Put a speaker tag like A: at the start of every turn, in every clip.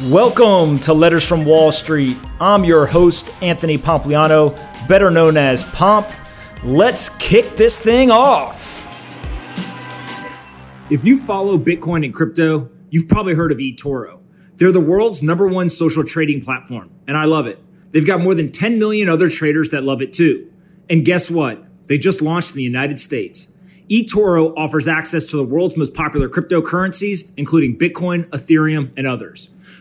A: Welcome to Letters from Wall Street. I'm your host, Anthony Pompliano, better known as Pomp. Let's kick this thing off.
B: If you follow Bitcoin and crypto, you've probably heard of eToro. They're the world's number one social trading platform, and I love it. They've got more than 10 million other traders that love it too. And guess what? They just launched in the United States eToro offers access to the world's most popular cryptocurrencies, including Bitcoin, Ethereum, and others.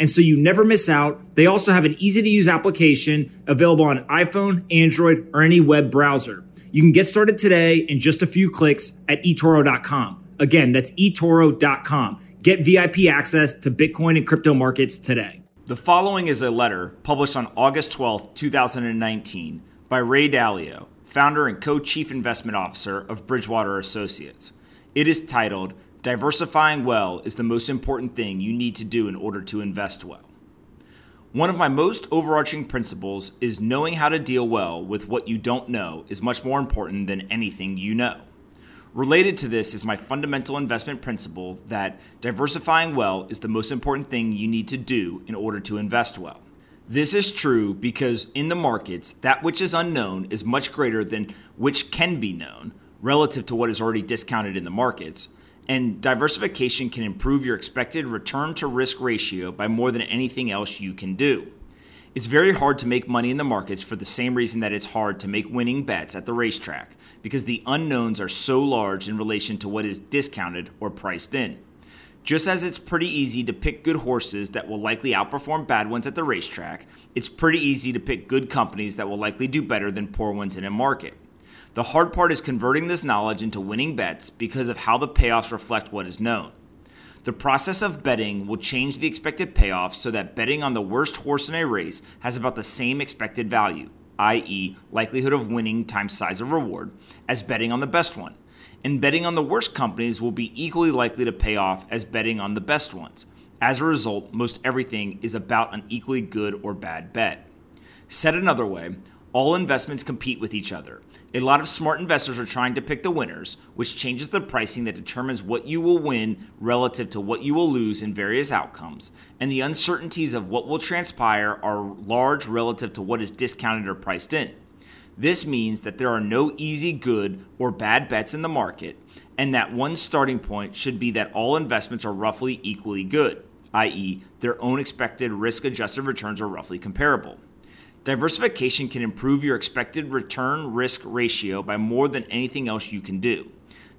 B: and so you never miss out. They also have an easy to use application available on iPhone, Android, or any web browser. You can get started today in just a few clicks at eToro.com. Again, that's eToro.com. Get VIP access to Bitcoin and crypto markets today.
A: The following is a letter published on August 12, 2019, by Ray Dalio, founder and co chief investment officer of Bridgewater Associates. It is titled Diversifying well is the most important thing you need to do in order to invest well. One of my most overarching principles is knowing how to deal well with what you don't know is much more important than anything you know. Related to this is my fundamental investment principle that diversifying well is the most important thing you need to do in order to invest well. This is true because in the markets, that which is unknown is much greater than which can be known relative to what is already discounted in the markets and diversification can improve your expected return to risk ratio by more than anything else you can do. It's very hard to make money in the markets for the same reason that it's hard to make winning bets at the racetrack, because the unknowns are so large in relation to what is discounted or priced in. Just as it's pretty easy to pick good horses that will likely outperform bad ones at the racetrack, it's pretty easy to pick good companies that will likely do better than poor ones in a market. The hard part is converting this knowledge into winning bets because of how the payoffs reflect what is known. The process of betting will change the expected payoff so that betting on the worst horse in a race has about the same expected value, i.e., likelihood of winning times size of reward, as betting on the best one. And betting on the worst companies will be equally likely to pay off as betting on the best ones. As a result, most everything is about an equally good or bad bet. Said another way, all investments compete with each other. A lot of smart investors are trying to pick the winners, which changes the pricing that determines what you will win relative to what you will lose in various outcomes. And the uncertainties of what will transpire are large relative to what is discounted or priced in. This means that there are no easy good or bad bets in the market, and that one starting point should be that all investments are roughly equally good, i.e., their own expected risk adjusted returns are roughly comparable. Diversification can improve your expected return risk ratio by more than anything else you can do.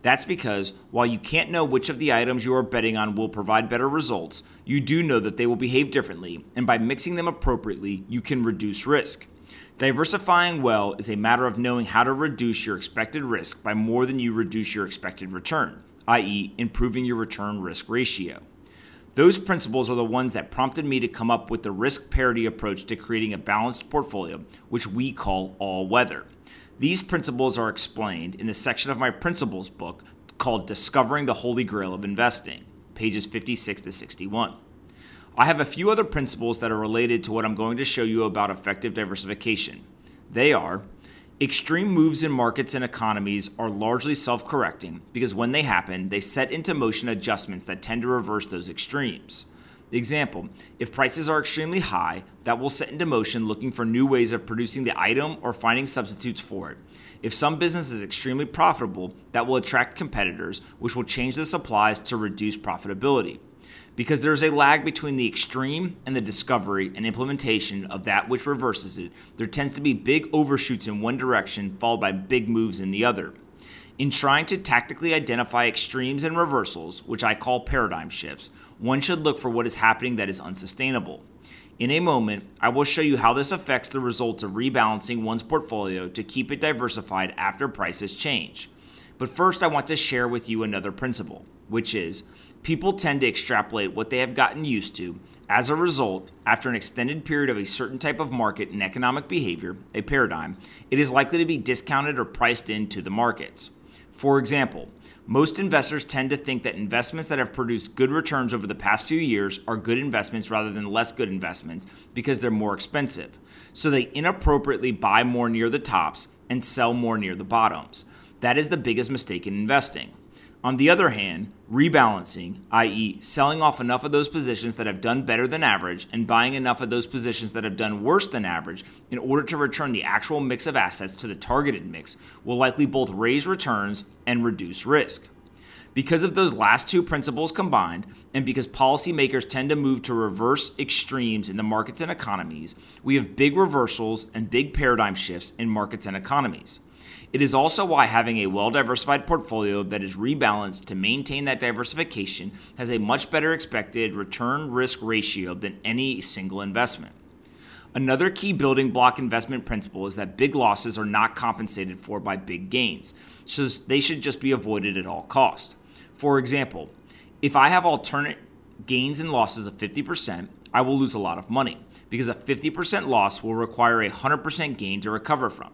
A: That's because while you can't know which of the items you are betting on will provide better results, you do know that they will behave differently, and by mixing them appropriately, you can reduce risk. Diversifying well is a matter of knowing how to reduce your expected risk by more than you reduce your expected return, i.e., improving your return risk ratio. Those principles are the ones that prompted me to come up with the risk parity approach to creating a balanced portfolio, which we call all weather. These principles are explained in the section of my principles book called Discovering the Holy Grail of Investing, pages 56 to 61. I have a few other principles that are related to what I'm going to show you about effective diversification. They are Extreme moves in markets and economies are largely self correcting because when they happen, they set into motion adjustments that tend to reverse those extremes. Example If prices are extremely high, that will set into motion looking for new ways of producing the item or finding substitutes for it. If some business is extremely profitable, that will attract competitors, which will change the supplies to reduce profitability because there's a lag between the extreme and the discovery and implementation of that which reverses it. There tends to be big overshoots in one direction, followed by big moves in the other. In trying to tactically identify extremes and reversals, which I call paradigm shifts, one should look for what is happening that is unsustainable. In a moment, I will show you how this affects the results of rebalancing one's portfolio to keep it diversified after prices change. But first, I want to share with you another principle, which is people tend to extrapolate what they have gotten used to. As a result, after an extended period of a certain type of market and economic behavior, a paradigm, it is likely to be discounted or priced into the markets. For example, most investors tend to think that investments that have produced good returns over the past few years are good investments rather than less good investments because they're more expensive. So they inappropriately buy more near the tops and sell more near the bottoms. That is the biggest mistake in investing. On the other hand, rebalancing, i.e., selling off enough of those positions that have done better than average and buying enough of those positions that have done worse than average in order to return the actual mix of assets to the targeted mix, will likely both raise returns and reduce risk. Because of those last two principles combined, and because policymakers tend to move to reverse extremes in the markets and economies, we have big reversals and big paradigm shifts in markets and economies. It is also why having a well diversified portfolio that is rebalanced to maintain that diversification has a much better expected return risk ratio than any single investment. Another key building block investment principle is that big losses are not compensated for by big gains, so they should just be avoided at all cost. For example, if I have alternate gains and losses of 50%, I will lose a lot of money because a 50% loss will require a 100% gain to recover from.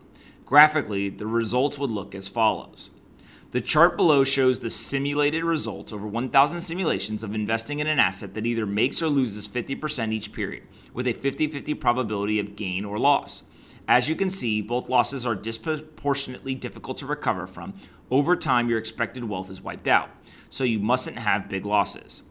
A: Graphically, the results would look as follows. The chart below shows the simulated results over 1,000 simulations of investing in an asset that either makes or loses 50% each period, with a 50 50 probability of gain or loss. As you can see, both losses are disproportionately difficult to recover from. Over time, your expected wealth is wiped out, so you mustn't have big losses.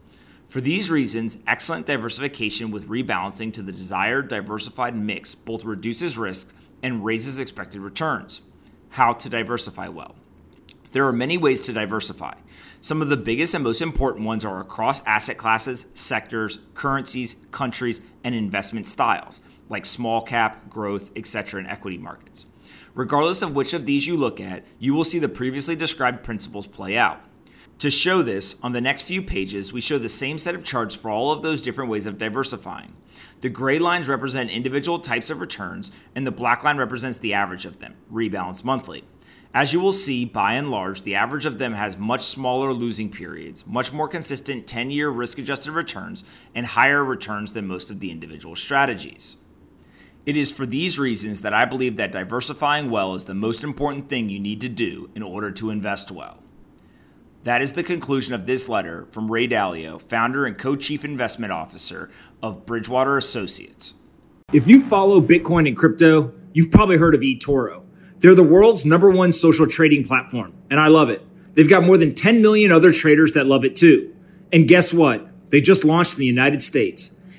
A: For these reasons, excellent diversification with rebalancing to the desired diversified mix both reduces risk and raises expected returns. How to diversify well. There are many ways to diversify. Some of the biggest and most important ones are across asset classes, sectors, currencies, countries, and investment styles, like small cap, growth, etc., and equity markets. Regardless of which of these you look at, you will see the previously described principles play out. To show this, on the next few pages, we show the same set of charts for all of those different ways of diversifying. The gray lines represent individual types of returns, and the black line represents the average of them, rebalanced monthly. As you will see, by and large, the average of them has much smaller losing periods, much more consistent 10 year risk adjusted returns, and higher returns than most of the individual strategies. It is for these reasons that I believe that diversifying well is the most important thing you need to do in order to invest well. That is the conclusion of this letter from Ray Dalio, founder and co chief investment officer of Bridgewater Associates.
B: If you follow Bitcoin and crypto, you've probably heard of eToro. They're the world's number one social trading platform, and I love it. They've got more than 10 million other traders that love it too. And guess what? They just launched in the United States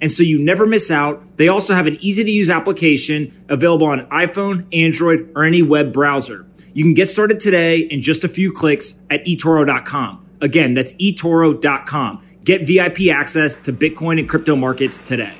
B: and so you never miss out. They also have an easy to use application available on iPhone, Android, or any web browser. You can get started today in just a few clicks at eToro.com. Again, that's eToro.com. Get VIP access to Bitcoin and crypto markets today.